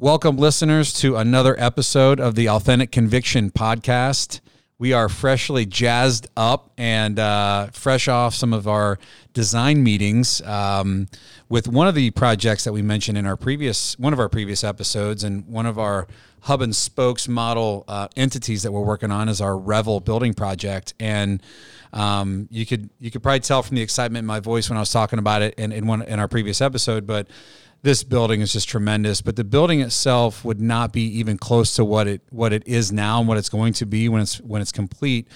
Welcome, listeners, to another episode of the Authentic Conviction Podcast. We are freshly jazzed up and uh, fresh off some of our design meetings um, with one of the projects that we mentioned in our previous one of our previous episodes, and one of our hub and spokes model uh, entities that we're working on is our Revel building project. And um, you could you could probably tell from the excitement in my voice when I was talking about it in, in one in our previous episode, but this building is just tremendous. But the building itself would not be even close to what it what it is now and what it's going to be when it's when it's complete,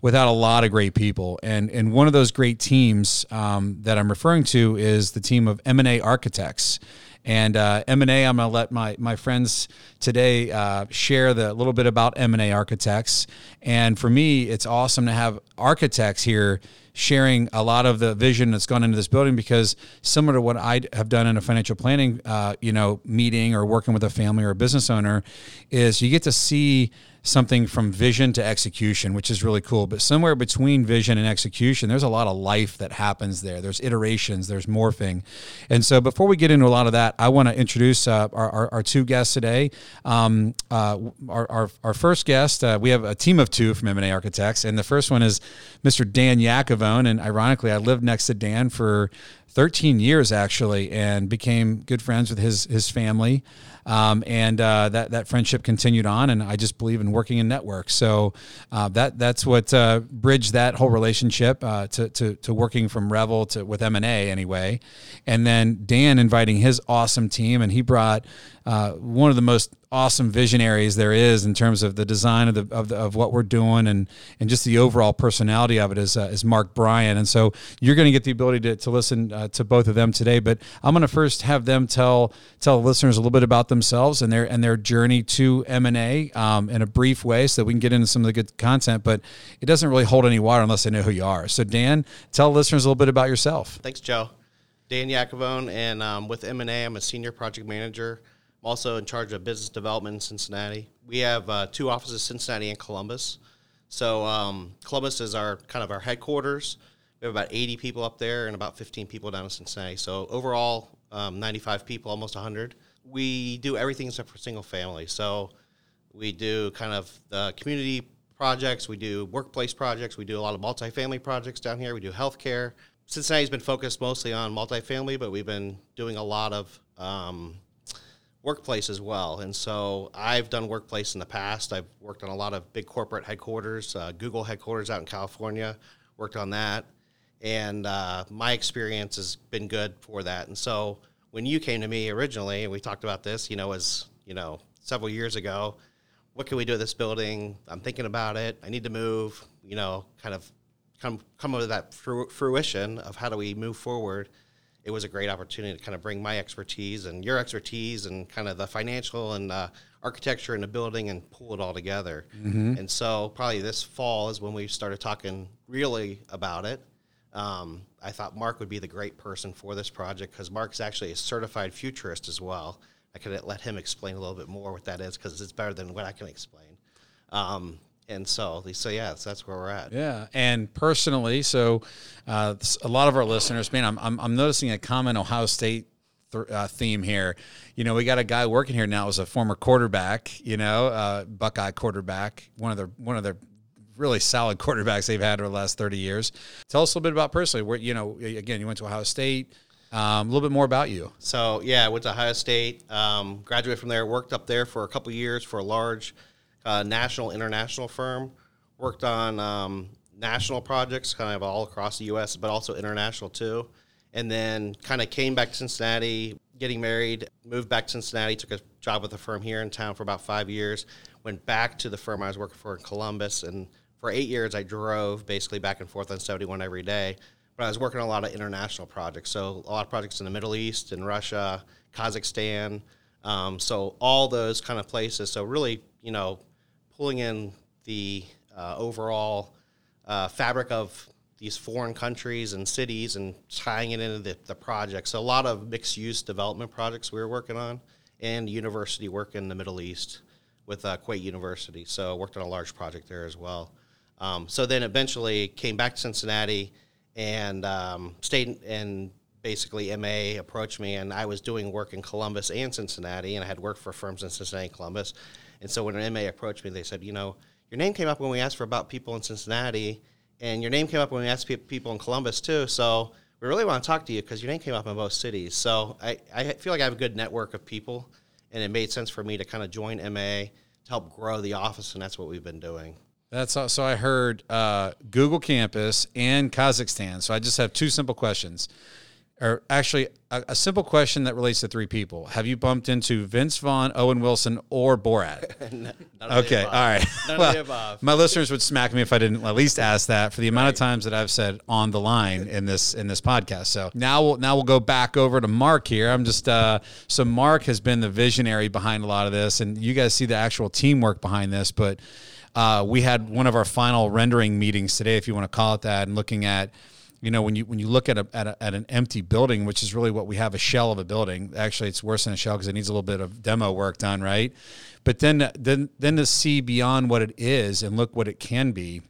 without a lot of great people. And and one of those great teams um, that I'm referring to is the team of M and A Architects. And uh, M&A, I'm going to let my, my friends today uh, share the little bit about M&A architects. And for me, it's awesome to have architects here sharing a lot of the vision that's gone into this building because similar to what I have done in a financial planning, uh, you know, meeting or working with a family or a business owner, is you get to see something from vision to execution, which is really cool. But somewhere between vision and execution, there's a lot of life that happens there. There's iterations, there's morphing. And so before we get into a lot of that, I want to introduce uh, our, our, our, two guests today. Um, uh, our, our, our, first guest, uh, we have a team of two from M&A Architects. And the first one is Mr. Dan Yacavone. And ironically, I lived next to Dan for 13 years actually and became good friends with his, his family. Um, and uh, that that friendship continued on, and I just believe in working in networks. So uh, that that's what uh, bridged that whole relationship uh, to, to, to working from Revel to with M and A anyway, and then Dan inviting his awesome team, and he brought uh, one of the most awesome visionaries there is in terms of the design of the of, the, of what we're doing and and just the overall personality of it is uh, is Mark Bryan. And so you're going to get the ability to, to listen uh, to both of them today but I'm going to first have them tell tell listeners a little bit about themselves and their and their journey to M&A um, in a brief way so that we can get into some of the good content but it doesn't really hold any water unless they know who you are. So Dan tell listeners a little bit about yourself. Thanks Joe. Dan Yacavone and um, with M&A I'm a senior project manager I'm also in charge of business development in Cincinnati. We have uh, two offices, Cincinnati and Columbus. So um, Columbus is our kind of our headquarters. We have about 80 people up there and about 15 people down in Cincinnati. So overall, um, 95 people, almost 100. We do everything except for single family. So we do kind of the community projects. We do workplace projects. We do a lot of multifamily projects down here. We do healthcare. Cincinnati's been focused mostly on multifamily, but we've been doing a lot of um, workplace as well. And so I've done workplace in the past. I've worked on a lot of big corporate headquarters, uh, Google headquarters out in California, worked on that. And uh, my experience has been good for that. And so when you came to me originally, and we talked about this, you know, as you know, several years ago, what can we do with this building? I'm thinking about it. I need to move, you know, kind of come, come to that fruition of how do we move forward it was a great opportunity to kind of bring my expertise and your expertise and kind of the financial and uh, architecture in the building and pull it all together. Mm-hmm. And so probably this fall is when we started talking really about it. Um, I thought Mark would be the great person for this project because Mark's actually a certified futurist as well. I could let him explain a little bit more what that is because it's better than what I can explain. Um, and so so yeah so that's where we're at. Yeah and personally so uh, a lot of our listeners man i'm, I'm, I'm noticing a common ohio state th- uh, theme here. You know we got a guy working here now as a former quarterback you know uh, buckeye quarterback one of their one of their really solid quarterbacks they've had over the last 30 years. Tell us a little bit about personally where you know again you went to ohio state um, a little bit more about you. So yeah, I went to Ohio State, um, graduated from there, worked up there for a couple years for a large uh, national international firm. Worked on um, national projects, kind of all across the U.S., but also international too. And then kind of came back to Cincinnati, getting married, moved back to Cincinnati, took a job with a firm here in town for about five years. Went back to the firm I was working for in Columbus, and for eight years I drove basically back and forth on 71 every day. But I was working on a lot of international projects, so a lot of projects in the Middle East, in Russia, Kazakhstan, um, so all those kind of places. So really, you know, pulling in the uh, overall uh, fabric of these foreign countries and cities and tying it into the, the project. So a lot of mixed use development projects we were working on and university work in the Middle East with uh, Kuwait University. So worked on a large project there as well. Um, so then eventually came back to Cincinnati and um, stayed and basically MA approached me, and I was doing work in Columbus and Cincinnati, and I had worked for firms in Cincinnati and Columbus. And so when an MA approached me, they said, you know, your name came up when we asked for about people in Cincinnati, and your name came up when we asked pe- people in Columbus too. So we really want to talk to you because your name came up in both cities. So I, I feel like I have a good network of people, and it made sense for me to kind of join MA to help grow the office, and that's what we've been doing. That's all, so I heard uh, Google Campus and Kazakhstan. So I just have two simple questions or actually a, a, simple question that relates to three people. Have you bumped into Vince Vaughn, Owen Wilson, or Borat? okay, all right. well, my listeners would smack me if I didn't at least ask that for the amount right. of times that I've said on the line in this in this podcast. So now we'll now we'll go back over to Mark here. I'm just uh, so Mark has been the visionary behind a lot of this, and you guys see the actual teamwork behind this, but. Uh, we had one of our final rendering meetings today, if you want to call it that, and looking at you know when you when you look at a, at, a, at an empty building which is really what we have a shell of a building actually it's worse than a shell because it needs a little bit of demo work done right? But then then then to see beyond what it is and look what it can be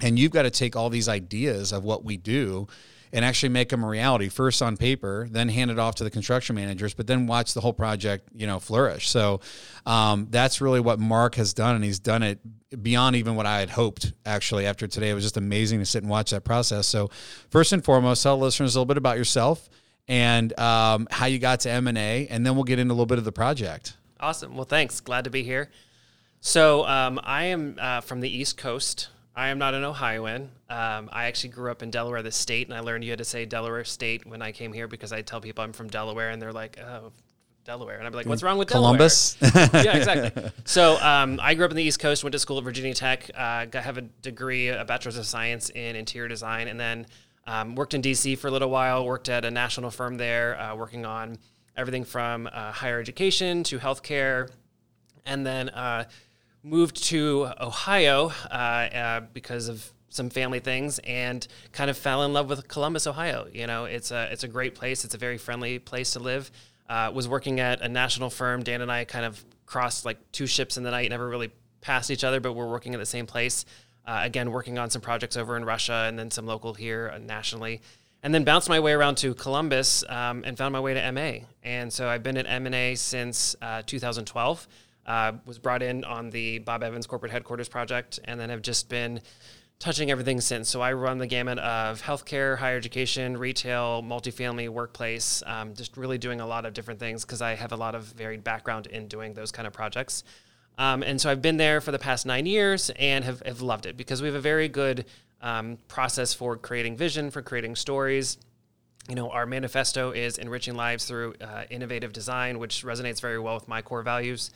and you've got to take all these ideas of what we do and actually make them a reality first on paper, then hand it off to the construction managers, but then watch the whole project, you know, flourish. So um, that's really what Mark has done, and he's done it beyond even what I had hoped. Actually, after today, it was just amazing to sit and watch that process. So first and foremost, tell listeners a little bit about yourself and um, how you got to M and A, and then we'll get into a little bit of the project. Awesome. Well, thanks. Glad to be here. So um, I am uh, from the East Coast. I am not an Ohioan. Um, I actually grew up in Delaware, the state, and I learned you had to say Delaware State when I came here because I tell people I'm from Delaware, and they're like, "Oh, Delaware," and I'm like, "What's wrong with Columbus? Delaware?" yeah, exactly. So um, I grew up in the East Coast, went to school at Virginia Tech, uh, got have a degree, a bachelor's of science in interior design, and then um, worked in DC for a little while. Worked at a national firm there, uh, working on everything from uh, higher education to healthcare, and then uh, moved to Ohio uh, uh, because of some family things and kind of fell in love with Columbus, Ohio. You know, it's a it's a great place. It's a very friendly place to live. Uh, was working at a national firm. Dan and I kind of crossed like two ships in the night, never really passed each other, but we're working at the same place. Uh, again, working on some projects over in Russia and then some local here uh, nationally. And then bounced my way around to Columbus um, and found my way to MA. And so I've been at M&A since uh, 2012. Uh, was brought in on the Bob Evans corporate headquarters project, and then have just been touching everything since. So I run the gamut of healthcare, higher education, retail, multifamily, workplace, um, just really doing a lot of different things because I have a lot of varied background in doing those kind of projects. Um, and so I've been there for the past nine years and have, have loved it because we have a very good um, process for creating vision, for creating stories. You know, our manifesto is enriching lives through uh, innovative design, which resonates very well with my core values.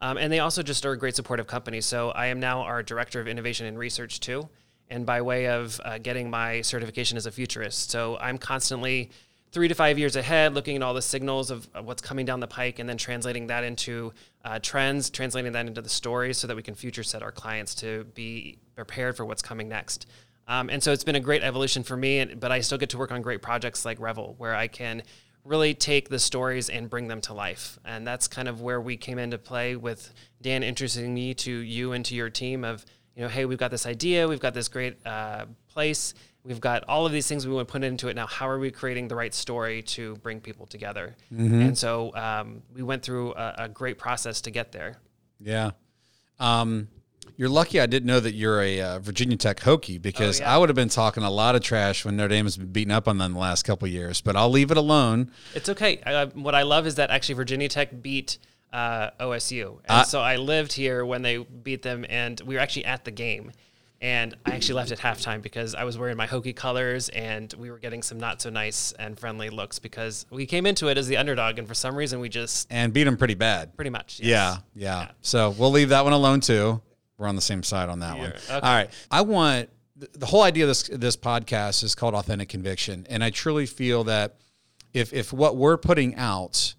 Um, and they also just are a great supportive company. So I am now our director of innovation and research too, and by way of uh, getting my certification as a futurist. So I'm constantly three to five years ahead, looking at all the signals of, what's coming down the pike, and then translating that into uh, trends, translating that into the stories, so that we can future set our clients to be prepared for what's coming next. Um, and so it's been a great evolution for me, but I still get to work on great projects like Revel, where I can really take the stories and bring them to life. And that's kind of where we came into play with Dan introducing me to you and to your team of, you know, hey, we've got this idea, we've got this great uh, place, we've got all of these things we want to put into it. Now, how are we creating the right story to bring people together? Mm-hmm. And so um, we went through a, a, great process to get there. Yeah. Um, you're lucky I didn't know that you're a uh, Virginia Tech Hokie because oh, yeah. I would have been talking a lot of trash when Notre Dame has been beaten up on them the last couple years. But I'll leave it alone. It's okay. What I love is that actually Virginia Tech beat uh, OSU, and uh, so I lived here when they beat them, and we were actually at the game. And I actually left at halftime because I was wearing my Hokie colors, and we were getting some not so nice and friendly looks because we came into it as the underdog, and for some reason we just and beat them pretty bad. Pretty much. Yes. Yeah, yeah, yeah. So we'll leave that one alone too. We're on the same side on that yeah. one. Okay. All right. I want the whole idea of this this podcast is called authentic conviction, and I truly feel that if if what we're putting out,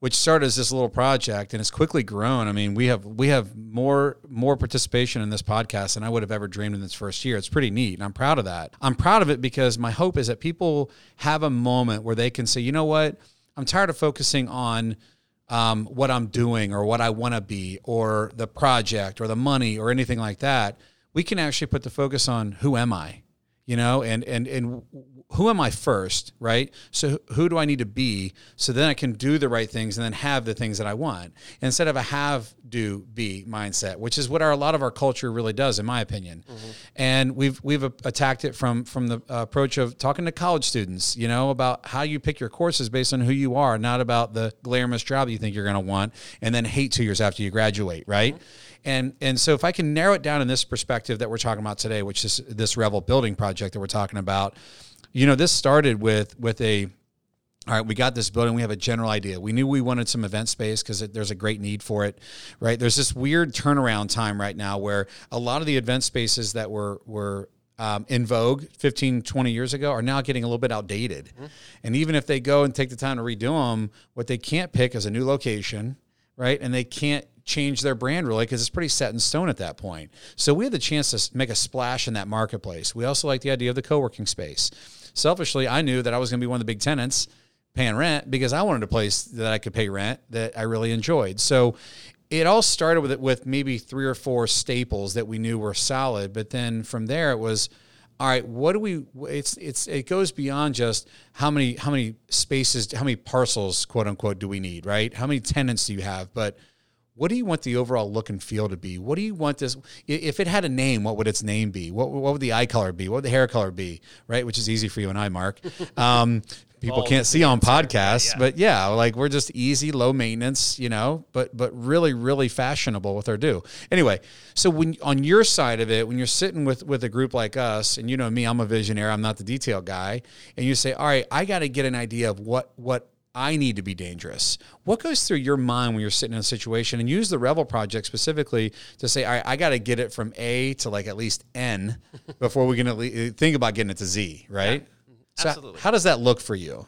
which started as this little project and has quickly grown, I mean, we have we have more more participation in this podcast than I would have ever dreamed in this first year. It's pretty neat, and I'm proud of that. I'm proud of it because my hope is that people have a moment where they can say, you know what, I'm tired of focusing on um, what I'm doing or what I want to be or the project or the money or anything like that, we can actually put the focus on who am I, you know, and and and who am I first, right? So who do I need to be so then I can do the right things and then have the things that I want instead of a have do be mindset, which is what our a lot of our culture really does, in my opinion. Mm-hmm. And we've we've attacked it from from the approach of talking to college students, you know, about how you pick your courses based on who you are, not about the glamorous job you think you're going to want, and then hate two years after you graduate, right? Mm-hmm. And and so if I can narrow it down in this perspective that we're talking about today, which is this Revel building project that we're talking about you know, this started with with a all right, we got this building. We have a general idea. We knew we wanted some event space because there's a great need for it, right? There's this weird turnaround time right now where a lot of the event spaces that were were um, in vogue 15, 20 years ago are now getting a little bit outdated. Mm-hmm. And even if they go and take the time to redo them, what they can't pick is a new location, right? And they can't change their brand really because it's pretty set in stone at that point. So we had the chance to make a splash in that marketplace. We also like the idea of the co working space selfishly, I knew that I was going to be one of the big tenants paying rent because I wanted a place that I could pay rent that I really enjoyed. So it all started with with maybe three or four staples that we knew were solid, but then from there it was all right what do we it's it's it goes beyond just how many how many spaces how many parcels quote unquote do we need right how many tenants do you have but what do you want the overall look and feel to be? What do you want this? If it had a name, what would its name be? What, what would the eye color be? What would the hair color be? Right, which is easy for you and I, Mark. Um, people can't see on podcasts, yeah. but yeah, like we're just easy, low maintenance, you know, but but really, really fashionable with our do. Anyway, so when on your side of it, when you're sitting with with a group like us, and you know me, I'm a visionary, I'm not the detail guy, and you say, all right, I got to get an idea of what what I need to be dangerous. What goes through your mind when you're sitting in a situation and use the Revel project specifically to say, all right, I got to get it from A to like at least N before we can think about getting it to Z, right? Yeah, so absolutely. how does that look for you?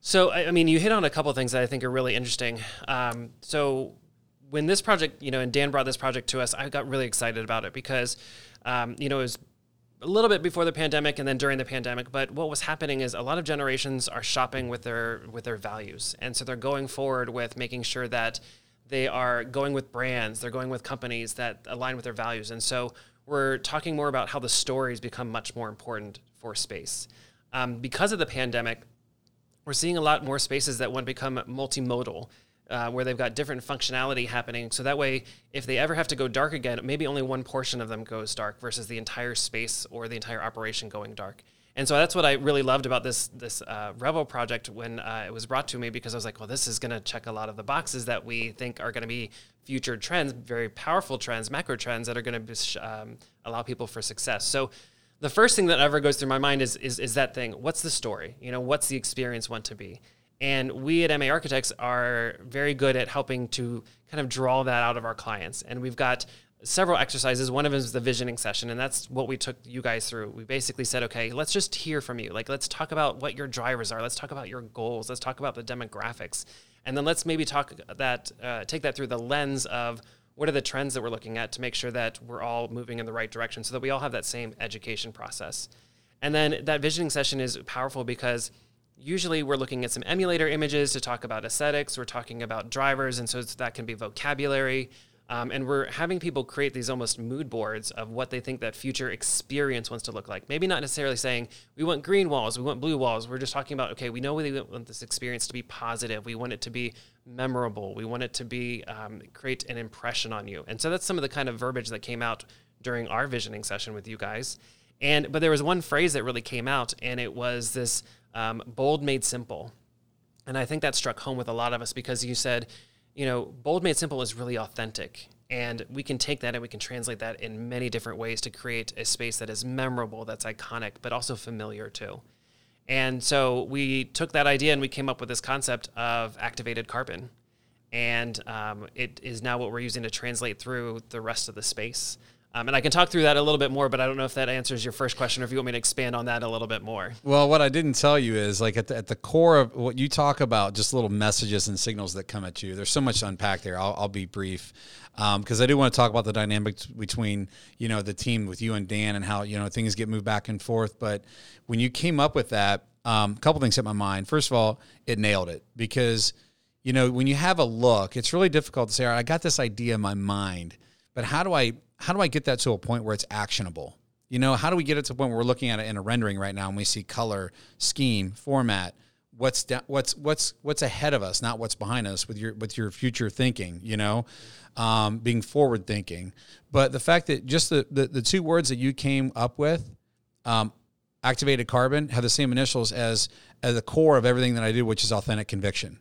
So, I mean, you hit on a couple of things that I think are really interesting. Um, so, when this project, you know, and Dan brought this project to us, I got really excited about it because, um, you know, it was a little bit before the pandemic and then during the pandemic but what was happening is a lot of generations are shopping with their with their values and so they're going forward with making sure that they are going with brands they're going with companies that align with their values and so we're talking more about how the stories become much more important for space um, because of the pandemic we're seeing a lot more spaces that want to become multimodal uh, where they've got different functionality happening. So that way, if they ever have to go dark again, maybe only one portion of them goes dark versus the entire space or the entire operation going dark. And so that's what I really loved about this this uh, Revel project when uh, it was brought to me because I was like, well, this is going to check a lot of the boxes that we think are going to be future trends, very powerful trends, macro trends that are going to um, allow people for success. So the first thing that ever goes through my mind is, is is that thing. What's the story? You know, what's the experience want to be? And we at MA Architects are very good at helping to kind of draw that out of our clients. And we've got several exercises. One of them is the visioning session, and that's what we took you guys through. We basically said, okay, let's just hear from you. Like, let's talk about what your drivers are. Let's talk about your goals. Let's talk about the demographics, and then let's maybe talk that, uh, take that through the lens of what are the trends that we're looking at to make sure that we're all moving in the right direction, so that we all have that same education process. And then that visioning session is powerful because usually we're looking at some emulator images to talk about aesthetics. We're talking about drivers, and so that can be vocabulary. Um, and we're having people create these almost mood boards of what they think that future experience wants to look like. Maybe not necessarily saying we want green walls, we want blue walls. We're just talking about okay, we know we want this experience to be positive. We want it to be memorable. We want it to be um, create an impression on you. And so that's some of the kind of verbiage that came out during our visioning session with you guys. And but there was one phrase that really came out, and it was this um, bold made simple. And I think that struck home with a lot of us because you said, you know, bold made simple is really authentic. And we can take that and we can translate that in many different ways to create a space that is memorable, that's iconic, but also familiar too. And so we took that idea and we came up with this concept of activated carbon. And um, it is now what we're using to translate through the rest of the space. Um, and I can talk through that a little bit more, but I don't know if that answers your first question or if you want me to expand on that a little bit more. Well, what I didn't tell you is like at the, at the core of what you talk about, just little messages and signals that come at you. There's so much to unpack there. I'll, I'll be brief because um, I do want to talk about the dynamics between you know the team with you and Dan and how you know things get moved back and forth. But when you came up with that, um, a couple things hit my mind. First of all, it nailed it because you know when you have a look, it's really difficult to say, "All right, I got this idea in my mind." But how do I how do I get that to a point where it's actionable? You know, how do we get it to the point where we're looking at it in a rendering right now and we see color, scheme, format, what's da- what's what's what's ahead of us, not what's behind us with your with your future thinking, you know, um, being forward thinking. But the fact that just the, the the two words that you came up with, um, activated carbon, have the same initials as as the core of everything that I do, which is authentic conviction.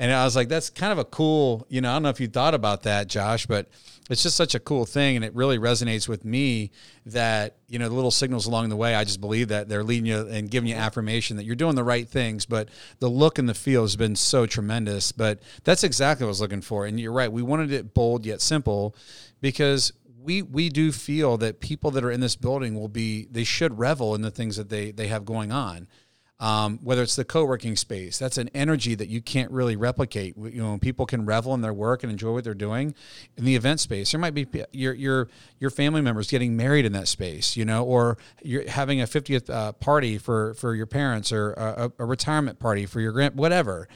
And I was like, that's kind of a cool, you know, I don't know if you thought about that, Josh, but it's just such a cool thing. And it really resonates with me that, you know, the little signals along the way, I just believe that they're leading you and giving you affirmation that you're doing the right things. But the look and the feel has been so tremendous. But that's exactly what I was looking for. And you're right. We wanted it bold yet simple because we we do feel that people that are in this building will be they should revel in the things that they they have going on um, whether it's the co-working space that's an energy that you can't really replicate. You know people can revel in their work and enjoy what they're doing in the event space there might be your your your family members getting married in that space you know or you're having a 50th uh, party for for your parents or a, a retirement party for your grand whatever.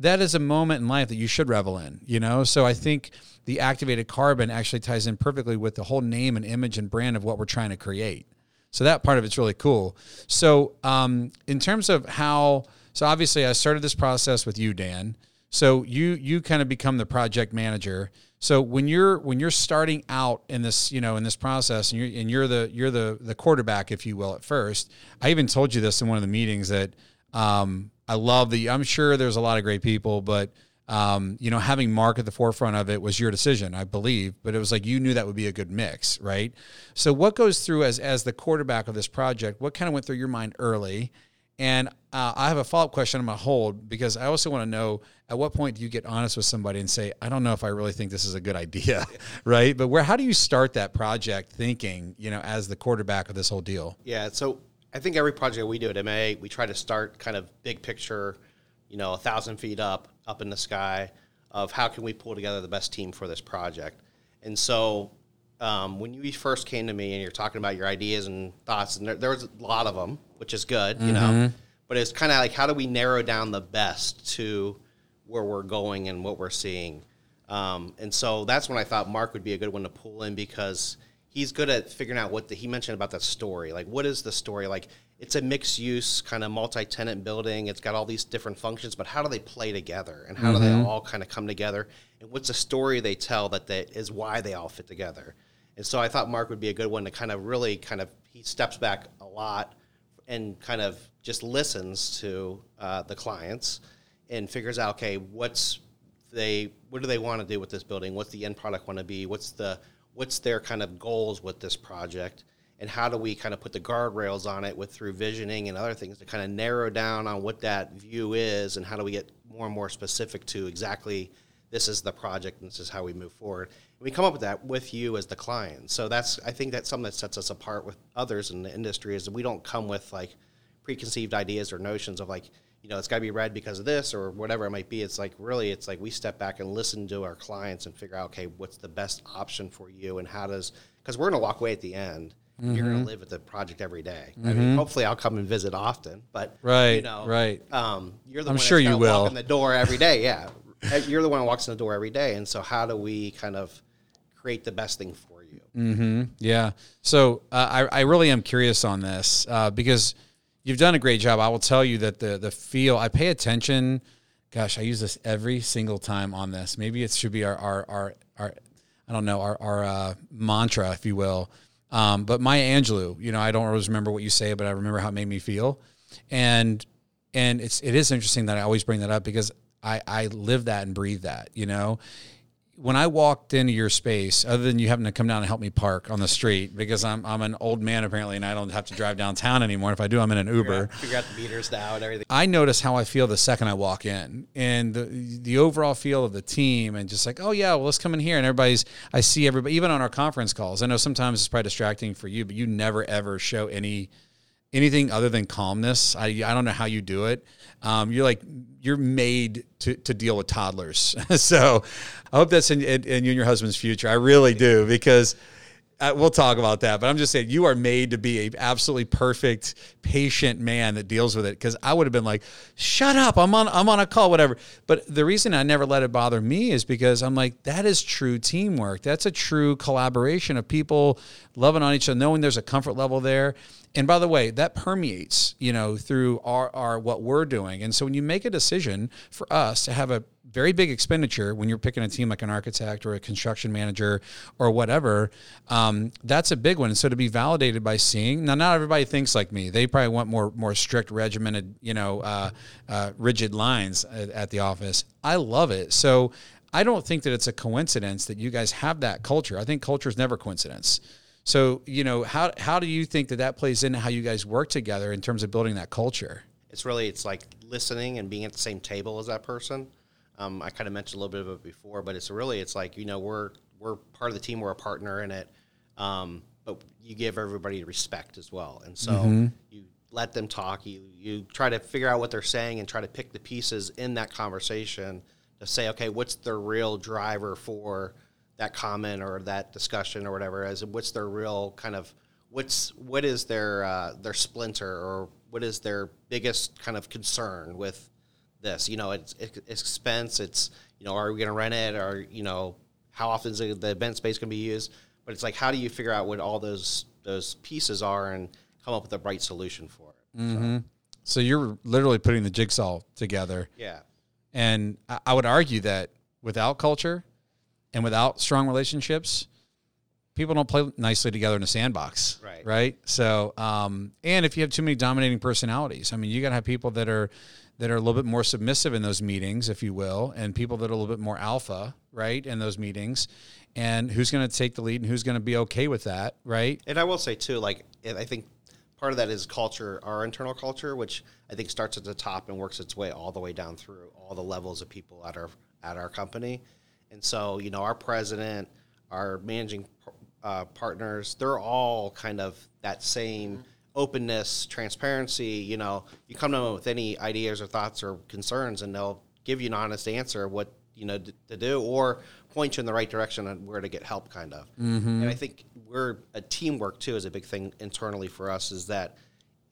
That is a moment in life that you should revel in you know? So i think the activated carbon actually ties in perfectly with the whole name and image and brand of what we're trying to create so that part of it's really cool. So um, in terms of how, so obviously I started this process with you, Dan. So you you kind of become the project manager. So when you're when you're starting out in this you know in this process and you're and you're the you're the the quarterback if you will at first. I even told you this in one of the meetings that um, I love the. I'm sure there's a lot of great people, but um, you know, having Mark at the forefront of it was your decision, I believe, but it was like you knew that would be a good mix, right? So, what goes through as as the quarterback of this project? What kind of went through your mind early? And uh, I have a follow up question I'm gonna hold because I also want to know at what point do you get honest with somebody and say, I don't know if I really think this is a good idea, right? But where how do you start that project thinking, you know, as the quarterback of this whole deal? Yeah, so I think every project we do at MA, we try to start kind of big picture, you know, a thousand feet up up in the sky of how can we pull together the best team for this project. And so um, when you first came to me and you're talking about your ideas and thoughts, and there, there was a lot of them, which is good, you mm-hmm. know, but it's kind of like how do we narrow down the best to where we're going and what we're seeing. Um, and so that's when I thought Mark would be a good one to pull in because he's good at figuring out what the, he mentioned about the story. Like, what is the story? Like, it's a mixed use kind of multi tenant building. It's got all these different functions, but how do they play together and how mm-hmm. do they mm-hmm. all kind of come together? And what's the story they tell that they, is why they all fit together? And so I thought Mark would be a good one to kind of really kind of he steps back a lot and kind of just listens to uh, the clients and figures out okay what's they what do they want to do with this building? What's the end product want to be? What's the what's their kind of goals with this project? and how do we kind of put the guardrails on it with through visioning and other things to kind of narrow down on what that view is? And how do we get more and more specific to exactly this is the project and this is how we move forward? And we come up with that with you as the client. So that's i think that's something that sets us apart with others in the industry is that we don't come with like preconceived ideas or notions of like you know it's got to be red because of this or whatever it might be it's like really it's like we step back and listen to our clients and figure out okay what's the best option for you and how does because we're going to walk away at the end Mm-hmm. You're going to live at the project every day. Mm-hmm. I mean, mm-hmm. hopefully, I'll come and visit often. But right, you know, right. Um, you're the I'm one sure you will. in the door every day. Yeah, you're the one who walks in the door every day. And so, how do we kind of create the best thing for you? Mm-hmm. Yeah. So, uh, I I really am curious on this uh, because you've done a great job. I will tell you that the the feel. I pay attention. Gosh, I use this every single time on this. Maybe it should be our our our, our I don't know our our uh, mantra, if you will um, but Maya Angelou, you know, I don't always remember what you say, but I remember how it made me feel. And and it's it is interesting that I always bring that up because I I live that and breathe that. You know, when I walked into your space, other than you having to come down and help me park on the street because I'm I'm an old man apparently and I don't have to drive downtown anymore. If I do, I'm in an Uber. Figure out, the meters now and everything. I notice how I feel the second I walk in, and the the overall feel of the team, and just like, oh yeah, well let's come in here, and everybody's. I see everybody, even on our conference calls. I know sometimes it's probably distracting for you, but you never ever show any anything other than calmness. I I don't know how you do it. Um, you're like you're made to, to deal with toddlers. so I hope that's in, in, in, you and your husband's future. I really do because uh, we'll talk about that. But I'm just saying, you are made to be a absolutely perfect, patient man that deals with it. Because I would have been like, "Shut up! I'm on, I'm on a call, whatever." But the reason I never let it bother me is because I'm like, that is true teamwork. That's a true collaboration of people loving on each other, knowing there's a comfort level there. And by the way, that permeates, you know, through our, our what we're doing. And so when you make a decision for us to have a very big expenditure when you're picking a team like an architect or a construction manager or whatever, um, that's a big one. So to be validated by seeing now, not everybody thinks like me. They probably want more more strict, regimented, you know, uh, uh, rigid lines at, at the office. I love it. So I don't think that it's a coincidence that you guys have that culture. I think culture is never coincidence. So, you know, how how do you think that that plays into how you guys work together in terms of building that culture? It's really it's like listening and being at the same table as that person. Um, I kind of mentioned a little bit of it before, but it's really it's like you know we're we're part of the team, we're a partner in it, um, but you give everybody respect as well, and so mm-hmm. you let them talk. You you try to figure out what they're saying and try to pick the pieces in that conversation to say, okay, what's the real driver for that comment or that discussion or whatever as what's their real kind of what's what is their uh, their splinter or what is their biggest kind of concern with this you know it's, it's expense it's you know are we going to rent it or you know how often is the event space going to be used but it's like how do you figure out what all those those pieces are and come up with the right solution for it mm-hmm. so. so you're literally putting the jigsaw together yeah and I would argue that without culture and without strong relationships, people don't play nicely together in a sandbox. Right. Right. So, um, and if you have too many dominating personalities, I mean, you got to have people that are that are a little bit more submissive in those meetings, if you will, and people that are a little bit more alpha, right, in those meetings. And who's going to take the lead and who's going to be okay with that, right? And I will say too, like I think part of that is culture, our internal culture, which I think starts at the top and works its way all the way down through all the levels of people at our at our company. And so, you know, our president, our managing uh, partners, they're all kind of that same mm-hmm. Openness, transparency. You know, you come to them with any ideas or thoughts or concerns, and they'll give you an honest answer what you know to do, or point you in the right direction on where to get help, kind of. Mm-hmm. And I think we're a teamwork too is a big thing internally for us. Is that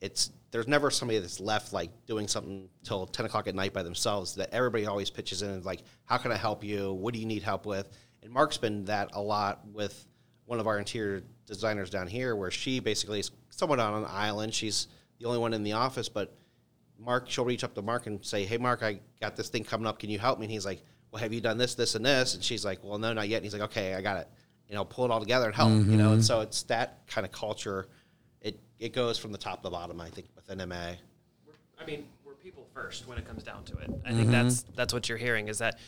it's there's never somebody that's left like doing something till 10 o'clock at night by themselves that everybody always pitches in and like how can i help you what do you need help with and mark's been that a lot with one of our interior designers down here where she basically is somewhat on an island. She's the only one in the office but mark she'll reach up to mark and say hey mark i got this thing coming up. Can you help me? And he's like well have you done this this and this? And she's like well no not yet. And he's like okay i got it. You know pull it all together and help mm-hmm. you know? And mm-hmm. so it's that kind of culture. It it goes from the top to the bottom i think with M&A i mean we're people first when it comes down to it. I mm-hmm. think that's that's what you're hearing is that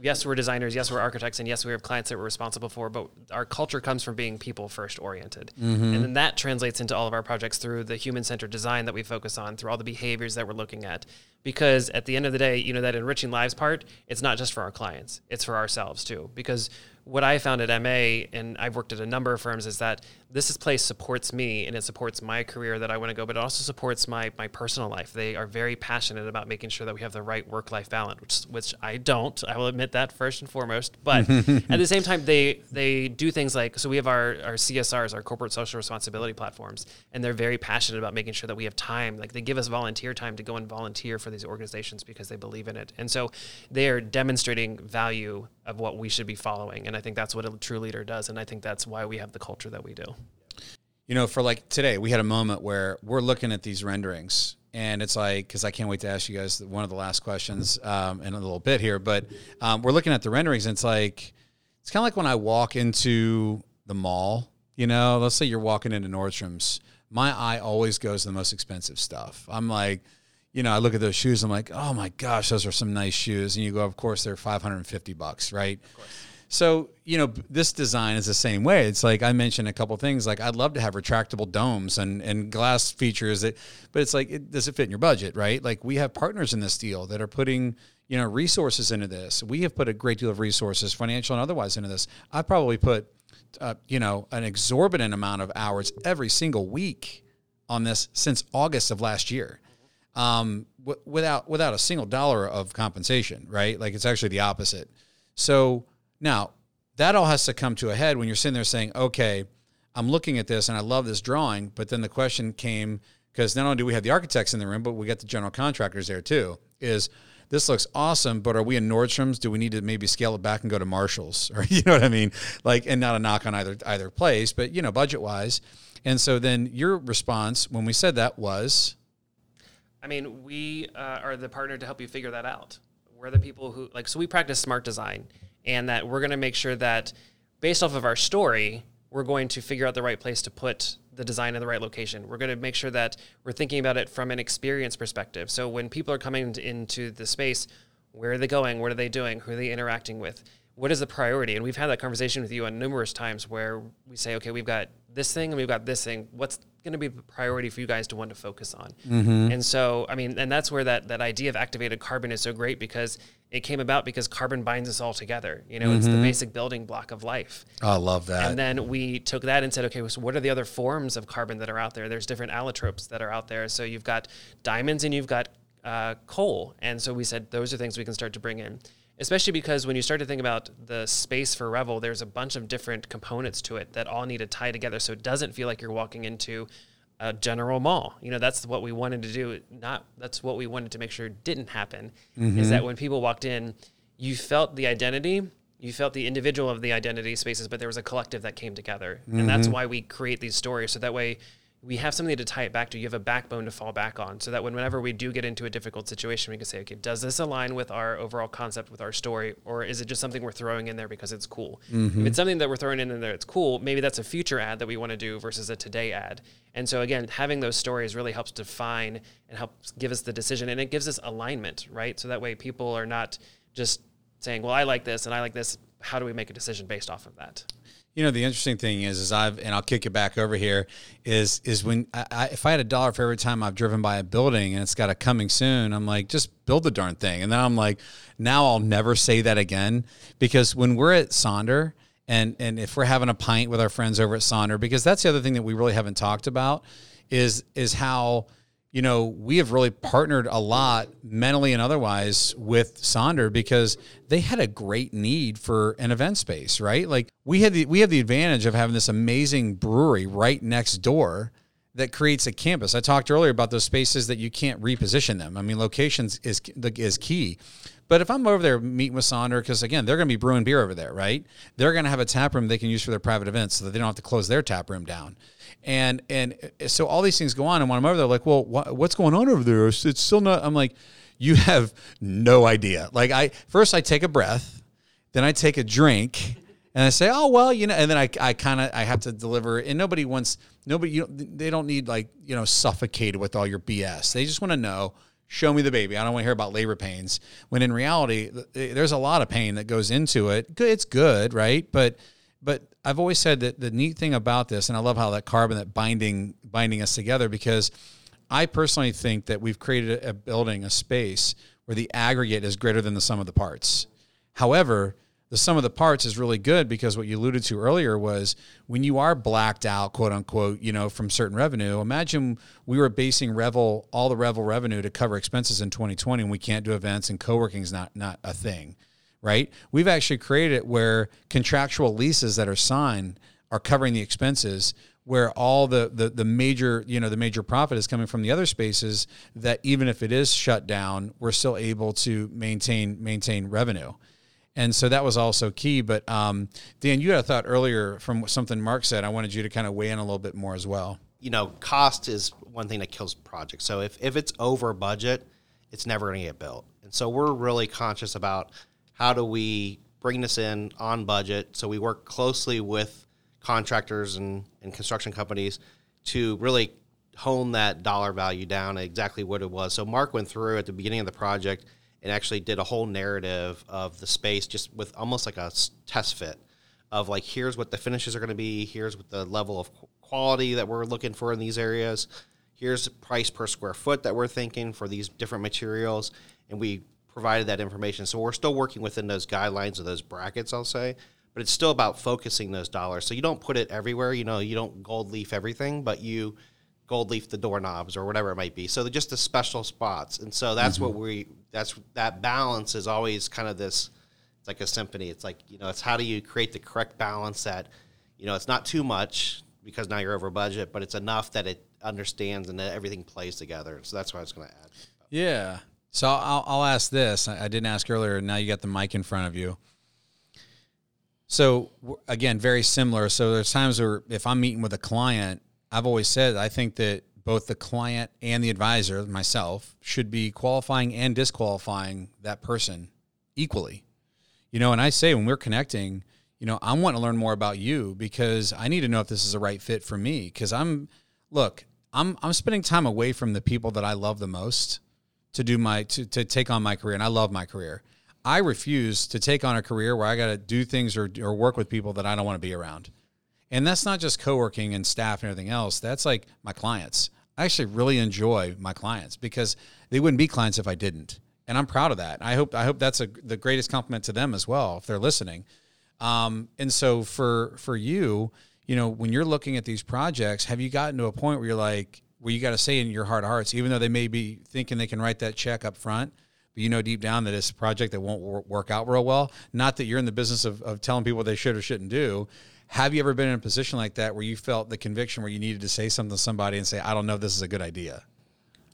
yes, we're designers, yes, we're architects, and yes, we have clients that we're responsible for, but our culture comes from being people first oriented. Mm-hmm. And then that translates into all of our projects through the human centered design that we focus on, through all the behaviors that we're looking at. Because at the end of the day, you know, that enriching lives part, it's not just for our clients, it's for ourselves too. Because what I found at MA, and I've worked at a number of firms, is that this place supports me and it supports my career that I want to go, but it also supports my my personal life. They are very passionate about making sure that we have the right work life balance, which which I don't. I will admit that first and foremost. But at the same time, they they do things like so we have our our CSRs, our corporate social responsibility platforms, and they're very passionate about making sure that we have time. Like they give us volunteer time to go and volunteer for these organizations because they believe in it, and so they are demonstrating value of what we should be following. And I think that's what a true leader does, and I think that's why we have the culture that we do. You know, for like today, we had a moment where we're looking at these renderings, and it's like because I can't wait to ask you guys one of the last questions um, in a little bit here, but um, we're looking at the renderings, and it's like it's kind of like when I walk into the mall. You know, let's say you're walking into Nordstrom's. My eye always goes to the most expensive stuff. I'm like, you know, I look at those shoes. I'm like, oh my gosh, those are some nice shoes. And you go, of course, they're 550 bucks, right? So, you know, this design is the same way. It's like I mentioned a couple things. Like I'd love to have retractable domes and, and glass features that, but it's like, it, does it fit in your budget, right? Like we have partners in this deal that are putting, you know, resources into this. We have put a great deal of resources, financial and otherwise, into this. I probably put, uh, you know, an exorbitant amount of hours every single week on this since August of last year. Um, w- without without a single dollar of compensation, right? Like it's actually the opposite. So now, that all has to come to a head when you're sitting there saying, okay, I'm looking at this and I love this drawing, but then the question came because not only do we have the architects in the room, but we got the general contractors there too. Is this looks awesome, but are we in Nordstrom's? Do we need to maybe scale it back and go to Marshalls, or you know what I mean? Like, and not a knock on either either place, but you know, budget wise. And so then your response when we said that was, I mean, we uh, are the partner to help you figure that out. We're the people who like so we practice smart design, and that we're going to make sure that based off of our story, we're going to figure out the right place to put the design in the right location. We're going to make sure that we're thinking about it from an experience perspective. So when people are coming into the space, where are they going? What are they doing? Who are they interacting with? What is the priority? And we've had that conversation with you on numerous times where we say, okay, we've got this thing and we've got this thing. What's going to be the priority for you guys to want to focus on? Mm-hmm. And so, I mean, and that's where that that idea of activated carbon is so great because it came about because carbon binds us all together. You know, mm-hmm. it's the mm-hmm. basic building block of life. Oh, I love that. And then we took that and said, okay, so what are the other forms of carbon that are out there? There's different allotropes that are out there. So you've got diamonds and you've got uh, coal. And so we said those are things we can start to bring in especially because when you start to think about the space for Revel, there's a bunch of different components to it that all need to tie together so it doesn't feel like you're walking into a general mall. You know, that's what we wanted to do. Not that's what we wanted to make sure didn't happen. Mm-hmm. Is that when people walked in, you felt the identity, you felt the individual of the identity spaces, but there was a collective that came together, mm-hmm. and that's mm-hmm. why we create these stories so that way we have something to tie it back to. You have a backbone to fall back on, so that when, whenever we do get into a difficult situation, we can say, okay, does this align with our overall concept, with our story, or is it just something we're throwing in there because it's cool? Mm-hmm. If it's something that we're throwing in there it's cool, maybe that's a future ad that we want to do versus a today ad. And so again, having those stories really helps define and helps give us the decision, and it gives us alignment, right? So that way people are not just saying, well, I like this and I like this. How do we make a decision based off of that? You know, the interesting thing is, is I've and I'll kick it back over here. Is is when I, I, if I had a dollar for every time I've driven by a building and it's got a coming soon, I'm like, just build the darn thing. And then I'm like, now I'll never say that again because when we're at Sonder and and if we're having a pint with our friends over at Sonder, because that's the other thing that we really haven't talked about is is how you know, we have really partnered a lot mentally and otherwise with Sonder because they had a great need for an event space, right? Like we had the we have the advantage of having this amazing brewery right next door that creates a campus. I talked earlier about those spaces that you can't reposition them. I mean, locations is is key. But if I'm over there meeting with Sonder, because again, they're going to be brewing beer over there, right? They're going to have a tap room they can use for their private events, so that they don't have to close their tap room down. And and eh, so all these things go on, and when I'm over there, like, well, what's going on over there? It's still not. I'm like, you have no idea. Like I first I take a breath, then I take a drink. And I say, oh well, you know, and then I, I kind of I have to deliver, and nobody wants nobody you they don't need like you know suffocated with all your BS. They just want to know show me the baby. I don't want to hear about labor pains. When in reality, eh, there's a lot of pain that goes into it. It's good, right? But but I've always said that the neat thing about this, and I love how that carbon that binding binding us together because I personally think that we've created a building, a space where the aggregate is greater than the sum of the parts. However, the sum of the parts is really good because what you alluded to earlier was when you are blacked out, quote unquote, you know, from certain revenue. Imagine we were basing Revel, all the Revel revenue to cover expenses in 2020, and we can't do events and co-working is not not a thing, right? We've actually created it where contractual leases that are signed are covering the expenses where all the, the the major you know the major profit is coming from the other spaces that even if it is shut down we're still able to maintain maintain revenue and so that was also key. But um, Dan, you had a thought earlier from something Mark said. I wanted you to kind of weigh in a little bit more as well. You know, cost is one thing that kills projects. So if, if it's over budget, it's never going to get built. And so we're really conscious about how do we bring this in on budget. So we work closely with contractors and, and construction companies to really hone that dollar value down exactly what it was. So Mark went through at the beginning of the project – and actually did a whole narrative of the space just with almost like a test fit of like here's what the finishes are going to be here's what the level of quality that we're looking for in these areas here's the price per square foot that we're thinking for these different materials and we provided that information so we're still working within those guidelines or those brackets i'll say but it's still about focusing those dollars so you don't put it everywhere you know you don't gold leaf everything but you gold leaf the doorknobs or whatever it might be. So they're just the special spots. And so that's mm-hmm. what we that's that balance is always kind of this it's like a symphony. It's like, you know, it's how do you create the correct balance that, you know, it's not too much, because now you're over budget, but it's enough that it understands and that everything plays together. So that's what I was going to add. Yeah. So I'll, I'll ask this. I, didn't ask earlier. And now you got the mic in front of you. So again, very similar. So there's times where if I'm meeting with a client, I've always said I think that both the client and the advisor, myself, should be qualifying and disqualifying that person equally. You know, and I say when we're connecting, you know, I want to learn more about you because I need to know if this is a right fit for me. Because I'm, look, I'm I'm spending time away from the people that I love the most to do my to, to take on my career, and I love my career. I refuse to take on a career where I got to do things or or work with people that I don't want to be around. And that's not just co-working and staff and everything else. That's like my clients. I actually really enjoy my clients because they wouldn't be clients if I didn't. And I'm proud of that. I hope I hope that's a, the greatest compliment to them as well if they're listening. Um, and so for for you, you know, when you're looking at these projects, have you gotten to a point where you're like, where you got to say in your heart of hearts, even though they may be thinking they can write that check up front, but you know deep down that it's a project that won't wor- work out real well. Not that you're in the business of, of telling people what they should or shouldn't do. Have you ever been in a position like that where you felt the conviction where you needed to say something to somebody and say, I don't know if this is a good idea?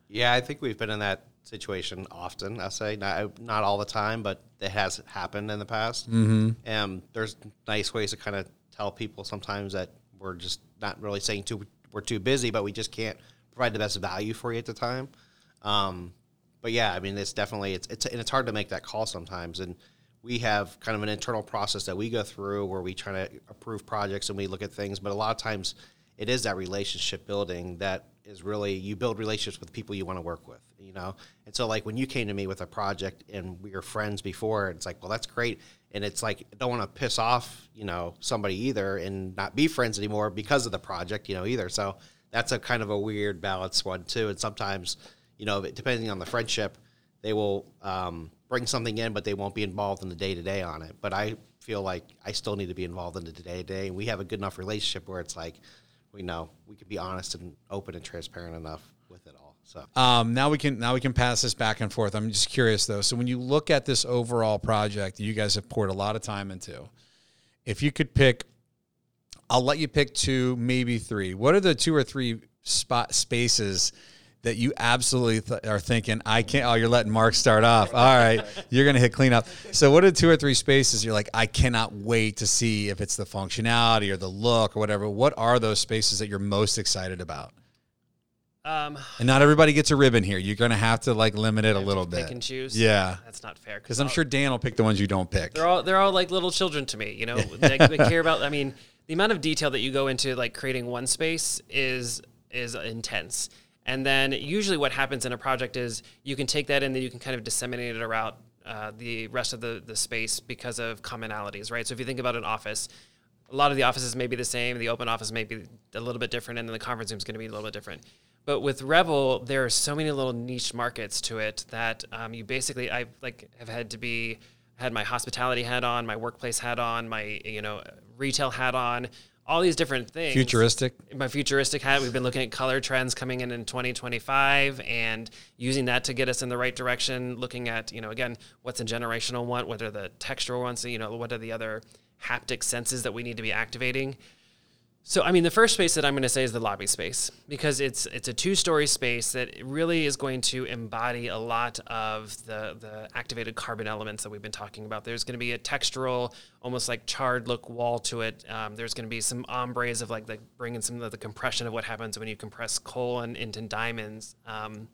Yeah, I think we've been in that situation often. I say not not all the time, but it has happened in the past. Mm-hmm. And there's nice ways to kind of tell people sometimes that we're just not really saying too we're too busy, but we just can't provide the best value for you at the time. Um, but yeah, I mean, it's definitely it's it's and it's hard to make that call sometimes. And we have kind of an internal process that we go through where we try to approve projects and we look at things. But a lot of times, it is that relationship building that is really you build relationships with people you want to work with. You know, and so like when you came to me with a project and we were friends before, it's like, well, that's great. And it's like I don't want to piss off you know somebody either and not be friends anymore because of the project, you know, either. So that's a kind of a weird balance one too. And sometimes you know, depending on the friendship, they will um, bring something in, but they won't be involved in the day to day on it. But I feel like I still need to be involved in the day to day, and we have a good enough relationship where it's like we know we can be honest and open and transparent enough with it all. So Um, now we can now we can pass this back and forth. I'm just curious though. So when you look at this overall project that you guys have poured a lot of time into, if you could pick, I'll let you pick two, maybe three. What are the two or three spot spaces that you absolutely th- are thinking? I can't. Oh, you're letting Mark start off. All right, you're gonna hit cleanup. So what are two or three spaces you're like? I cannot wait to see if it's the functionality or the look or whatever. What are those spaces that you're most excited about? Um, And not everybody gets a ribbon here. You're going to have to like limit it a little pick bit. and choose. Yeah. that's not fair. Because I'm sure Dan will pick the ones you don't pick. they're all they're all like little children to me. You know, they, they care about. I mean, the amount of detail that you go into like creating one space is is intense. And then usually what happens in a project is you can take that and then you can kind of disseminate it around uh, the rest of the the space because of commonalities, right? So if you think about an office. A lot of the offices may be the same. The open office may be a little bit different, and then the conference room is going to be a little bit different. But with Revel, there are so many little niche markets to it that um, you basically, I like have had to be had my hospitality hat on, my workplace hat on, my you know retail hat on, all these different things. Futuristic. My futuristic hat. We've been looking at color trends coming in in 2025 and using that to get us in the right direction. Looking at you know again what's a generational want, what are the textural ones, you know what are the other haptic senses that we need to be activating. So, I mean, the first space that I'm going to say is the lobby space because it's it's a two-story space that really is going to embody a lot of the the activated carbon elements that we've been talking about. There's going to be a textural, almost like charred look wall to it. Um, there's going to be some ombres of like like bringing some of the compression of what happens when you compress coal and into diamonds. Um,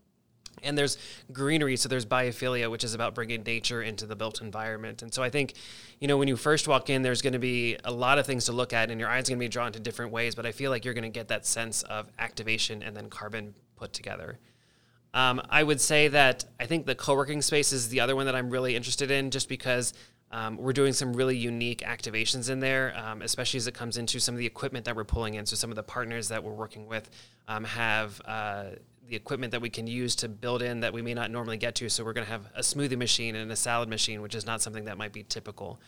and there's greenery so there's biophilia which is about bringing nature into the built environment and so i think you know when you first walk in there's going to be a lot of things to look at and your eyes going to be drawn to different ways but i feel like you're going to get that sense of activation and then carbon put together um, i would say that i think the co-working space is the other one that i'm really interested in just because um, we're doing some really unique activations in there, um, especially as it comes into some of the equipment that we're pulling in. So some of the partners that we're working with um, have uh, the equipment that we can use to build in that we may not normally get to. So we're going to have a smoothie machine and a salad machine, which is not something that might be typical.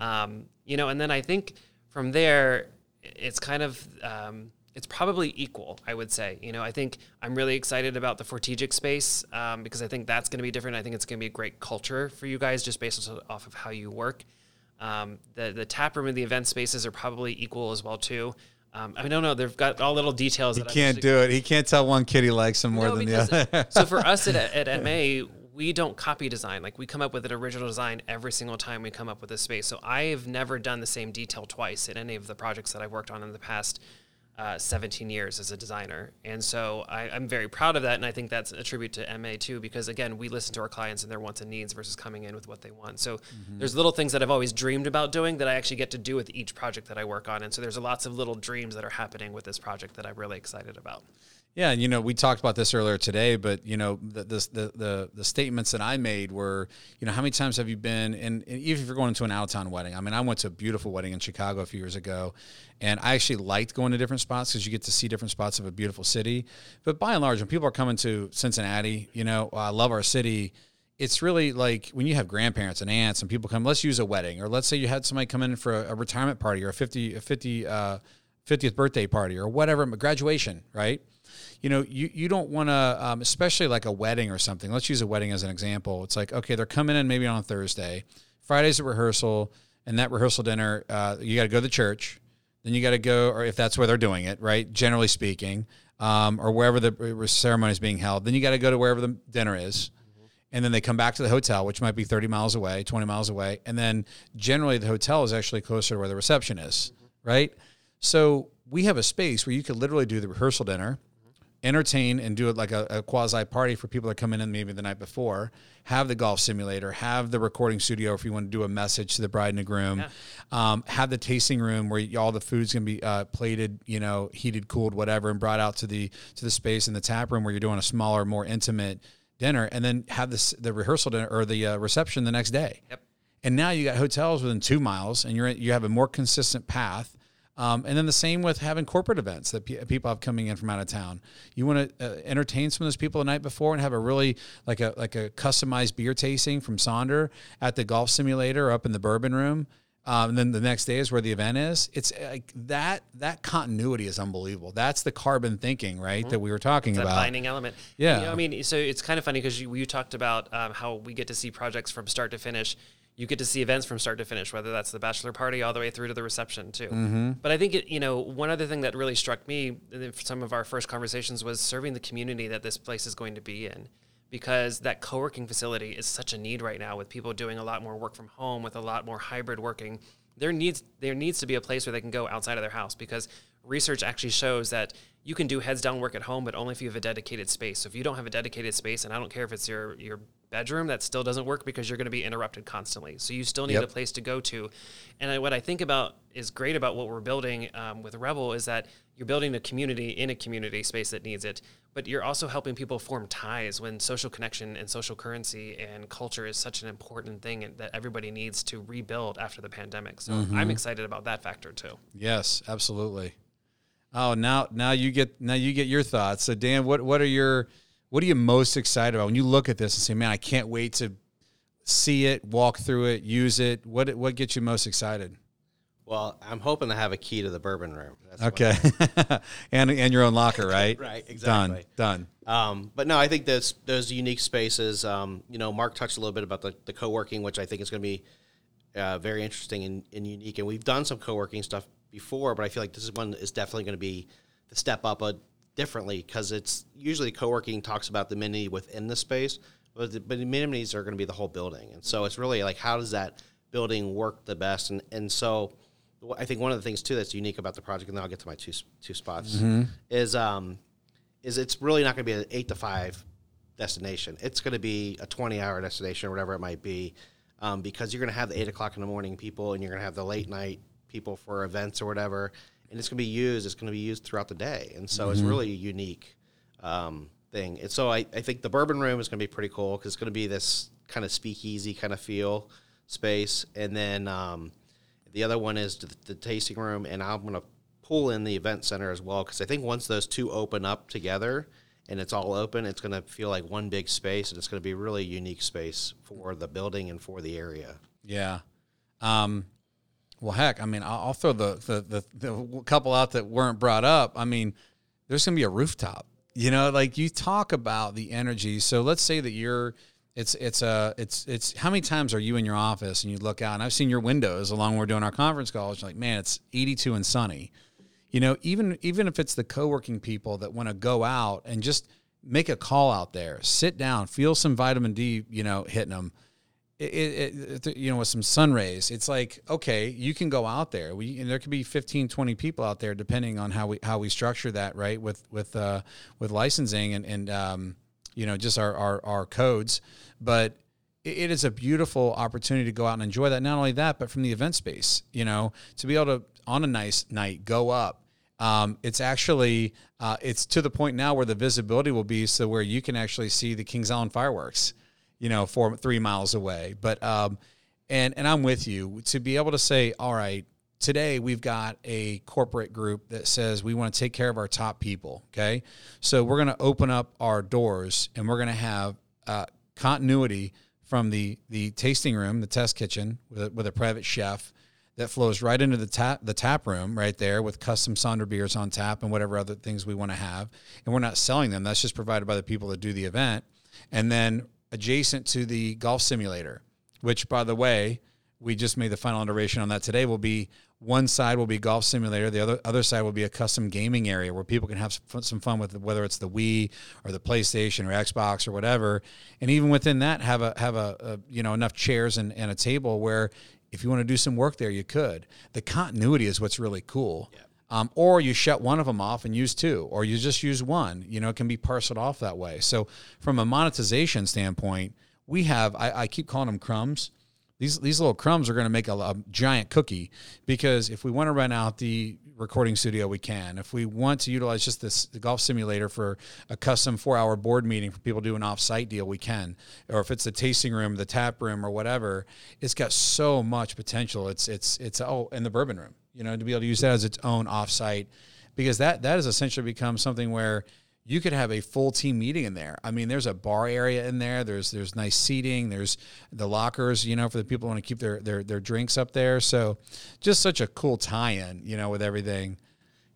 Um, you know, and then I think from there, it's kind of um, it's probably equal. I would say. You know, I think I'm really excited about the Fortegic space um, because I think that's going to be different. I think it's going to be a great culture for you guys, just based off of how you work. Um, the the tap room and the event spaces are probably equal as well too. Um, I don't know. They've got all little details. He can't do it. He can't tell one kid he likes him more No, than the other. so for us at, at M&A, we don't copy design. Like we come up with an original design every single time we come up with a space. So I've never done the same detail twice in any of the projects that I've worked on in the past uh, 17 years as a designer. And so I, I'm very proud of that. And I think that's a tribute to M&A too, because again, we listen to our clients and their wants and needs versus coming in with what they want. So there's little things that I've always dreamed about doing that I actually get to do with each project that I work on. And so there's lots of little dreams that are happening with this project that I'm really excited about. Yeah, and you know, we talked about this earlier today, but you know, the the the the, statements that I made were, you know, how many times have you been? And, and even if you're going to an out of town wedding, I mean, I went to a beautiful wedding in Chicago a few years ago, and I actually liked going to different spots because you get to see different spots of a beautiful city. But by and large, when people are coming to Cincinnati, you know, I love our city. It's really like when you have grandparents and aunts and people come. Let's use a wedding, or let's say you had somebody come in for a, a retirement party or a fifty a fifty uh, 50th birthday party or whatever, graduation, right? You know, you, you don't want to, um, especially like a wedding or something. Let's use a wedding as an example. It's like, okay, they're coming in maybe on a Thursday, Friday's a rehearsal, and that rehearsal dinner, uh, you got to go to the church, then you got to go, or if that's where they're doing it, right? Generally speaking, um, or wherever the ceremony is being held, then you got to go to wherever the dinner is. And then they come back to the hotel, which might be 30 miles away, 20 miles away. And then generally the hotel is actually closer to where the reception is, right? So we have a space where you could literally do the rehearsal dinner, entertain and do it like a, a quasi party for people that come in and maybe the night before. Have the golf simulator, have the recording studio if you want to do a message to the bride and the groom. Yeah. Um, have the tasting room where all the food's gonna be uh, plated, you know, heated, cooled, whatever, and brought out to the to the space in the tap room where you're doing a smaller, more intimate dinner, and then have this the rehearsal dinner or the uh, reception the next day. Yep. And now you got hotels within two miles, and you're you have a more consistent path. Um, and then the same with having corporate events that pe- people have coming in from out of town. You want to uh, entertain some of those people the night before and have a really like a like a customized beer tasting from Sonder at the golf simulator up in the bourbon room. Um, and then the next day is where the event is. It's like that that continuity is unbelievable. That's the carbon thinking, right? That we were talking that about. binding element. Yeah. You know, I mean, so it's kind of funny because you, you talked about um, how we get to see projects from start to finish. You get to see events from start to finish, whether that's the bachelor party all the way through to the reception too. Mm-hmm. But I think it, you know, one other thing that really struck me in some of our first conversations was serving the community that this place is going to be in. Because that co-working facility is such a need right now, with people doing a lot more work from home, with a lot more hybrid working. There needs there needs to be a place where they can go outside of their house because research actually shows that you can do heads down work at home, but only if you have a dedicated space. So if you don't have a dedicated space, and I don't care if it's your your bedroom, that still doesn't work because you're going to be interrupted constantly. So you still need Yep. a place to go to. And I, what I think about is great about what we're building um, with Revel is that you're building a community in a community space that needs it, but you're also helping people form ties when social connection and social currency and culture is such an important thing that everybody needs to rebuild after the pandemic. So I'm excited about that factor too. Yes, absolutely. Oh, now now you get now you get your thoughts. So Dan, what what are your what are you most excited about when you look at this and say, "Man, I can't wait to see it, walk through it, use it." What what gets you most excited? Well, I'm hoping to have a key to the bourbon room. That's Okay, and and your own locker, right? Right, exactly. Done. Done. Um, but no, I think those those unique spaces. Um, you know, Mark touched a little bit about the, the co-working, which I think is going to be uh, very interesting and, and unique. And we've done some co-working stuff before, but I feel like this is one is definitely going to be the step up a, differently because it's usually co-working talks about the amenity within the space, but the, but the amenities are going to be the whole building. And so it's really like how does that building work the best? And and so I think one of the things too that's unique about the project, and then I'll get to my two two spots, is um, is it's really not going to be an eight to five destination. It's going to be a twenty hour destination or whatever it might be, um, because you're going to have the eight o'clock in the morning people, and you're going to have the late night people for events or whatever, and it's going to be used. It's going to be used throughout the day, and so it's really a unique um, thing. And so I, I think the bourbon room is going to be pretty cool because it's going to be this kind of speakeasy kind of feel space, and then. Um, the other one is the, the tasting room, and I'm going to pull in the event center as well because I think once those two open up together and it's all open, it's going to feel like one big space, and it's going to be a really unique space for the building and for the area. Yeah. Um, well, heck, I mean, I'll, I'll throw the, the, the, the couple out that weren't brought up. I mean, there's going to be a rooftop, you know, like you talk about the energy. So let's say that you're, it's, it's a, it's, it's, how many times are you in your office and you look out and I've seen your windows along when we're doing our conference calls. Like, man, it's 82 and sunny. you know, even even if it's the co-working people that want to go out and just make a call out there, sit down, feel some vitamin D, you know, hitting them. It, it, you know, with some sun rays, it's like, okay, you can go out there. We, and there could be 15, 20 people out there, depending on how we, how we structure that, right. With, with, uh, with licensing and, and, um, you know, just our, our, our codes. But it is a beautiful opportunity to go out and enjoy that. Not only that, but from the event space, you know, to be able to, on a nice night, go up, um, it's actually uh, it's to the point now where the visibility will be so where you can actually see the Kings Island fireworks you know, four three miles away. But um, and and I'm with you to be able to say, all right, today we've got a corporate group that says we want to take care of our top people. Okay, so we're going to open up our doors and we're going to have uh, continuity from the the tasting room, the test kitchen with a, with a private chef that flows right into the tap the tap room right there with custom Sonder beers on tap and whatever other things we want to have. And we're not selling them. That's just provided by the people that do the event. And then adjacent to the golf simulator, which, by the way, we just made the final iteration on that today. Will be one side will be golf simulator, the other other side will be a custom gaming area where people can have some fun with whether it's the Wii or the PlayStation or Xbox or whatever. And even within that, have a have a, a you know enough chairs and, and a table where if you want to do some work there, you could. The continuity is what's really cool. Um, or you shut one of them off and use two, or you just use one. You know, it can be parceled off that way. So, from a monetization standpoint, we have I, I keep calling them crumbs. These these little crumbs are going to make a, a, giant cookie because if we want to rent out the recording studio, we can. If we want to utilize just this the golf simulator for a custom four hour board meeting for people to do an off site deal, we can. Or if it's the tasting room, the tap room, or whatever, it's got so much potential. It's it's it's oh, and the bourbon room you know, to be able to use that as its own offsite, because that that has essentially become something where you could have a full team meeting in there. I mean, there's a bar area in there. There's there's nice seating. There's the lockers, you know, for the people who want to keep their their their drinks up there. So, just such a cool tie-in, you know, with everything.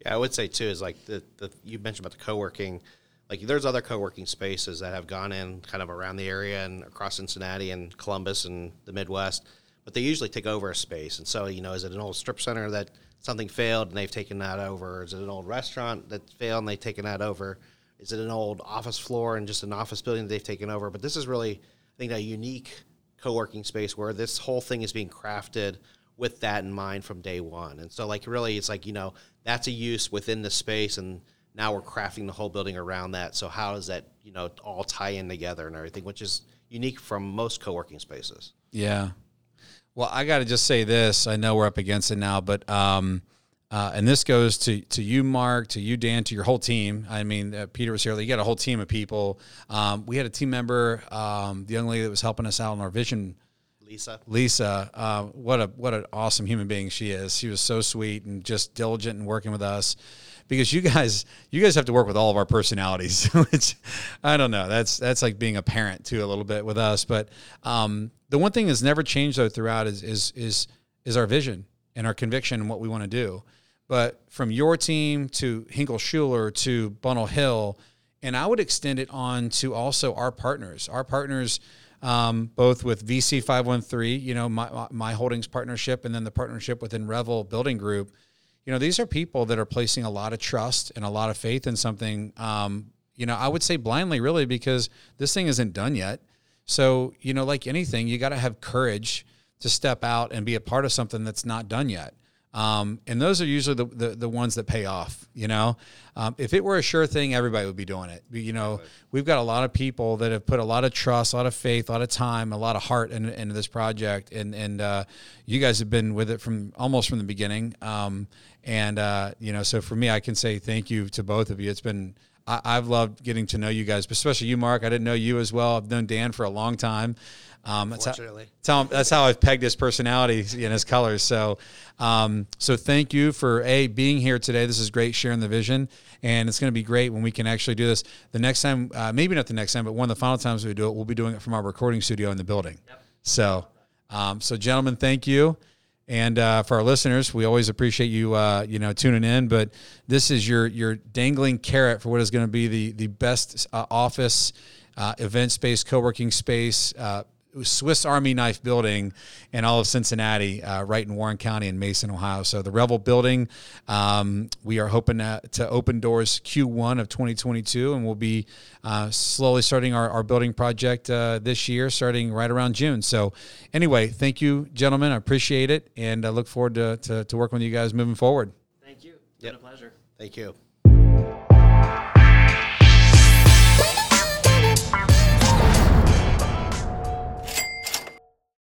Yeah, I would say too is like the the you mentioned about the co-working. Like there's other co-working spaces that have gone in kind of around the area and across Cincinnati and Columbus and the Midwest but they usually take over a space. And so, you know, is it an old strip center that something failed and they've taken that over? Is it an old restaurant that failed and they've taken that over? Is it an old office floor and just an office building that they've taken over? But this is really, I think, a unique co-working space where this whole thing is being crafted with that in mind from day one. And so, like, really, it's like you know that's a use within the space, and now we're crafting the whole building around that. So how does that you know all tie in together and everything, which is unique from most co-working spaces? Yeah, well, I got to just say this. I know we're up against it now, but um, uh, and this goes to to you, Mark, to you, Dan, to your whole team. I mean, uh, Peter was here. You got a whole team of people. Um, we had a team member, um, the young lady that was helping us out on our vision. Lisa. Lisa, uh, what a what an awesome human being she is. She was so sweet and just diligent in working with us because you guys you guys have to work with all of our personalities which i don't know. That's that's like being a parent too a little bit with us. But um, the one thing that's never changed though throughout is is is is our vision and our conviction and what we want to do. But from your team to hinkle schuler to bunnell hill and i would extend it on to also our partners. Our partners um, both with VC 513, you know, my, my holdings partnership, and then the partnership within Revel Building Group you know, these are people that are placing a lot of trust and a lot of faith in something. Um, you know, I would say blindly, really, because this thing isn't done yet. So, you know, like anything, you got to have courage to step out and be a part of something that's not done yet. Um, and those are usually the, the, the, ones that pay off, you know, um, if it were a sure thing, everybody would be doing it. You know, we've got a lot of people that have put a lot of trust, a lot of faith, a lot of time, a lot of heart in, into this project. And, and, uh, you guys have been with it from almost from the beginning. Um, and, uh, you know, so for me, I can say thank you to both of you. It's been, I, have loved getting to know you guys, especially you, Mark. I didn't know you as well. I've known Dan for a long time. Um, that's, how, that's, how, that's how I've pegged his personality and his colors. So, um, so thank you for a being here today. This is great sharing the vision, and it's going to be great when we can actually do this. The next time, uh, maybe not the next time, but one of the final times we do it, we'll be doing it from our recording studio in the building. Yep. So, um, so gentlemen, thank you. And uh, for our listeners, we always appreciate you, uh, you know, tuning in. But this is your your dangling carrot for what is going to be the the best uh, office, uh, event space, co working space, uh, Swiss Army knife building in all of Cincinnati, uh, right in Warren County in Mason, Ohio. So the Revel building, um, we are hoping to, to, open doors Q1 of 2022, and we'll be uh, slowly starting our, our building project uh, this year, starting right around June. So anyway, thank you, gentlemen. I appreciate it, and I look forward to, to, to working with you guys moving forward. Thank you. It's yep. been a pleasure. Thank you.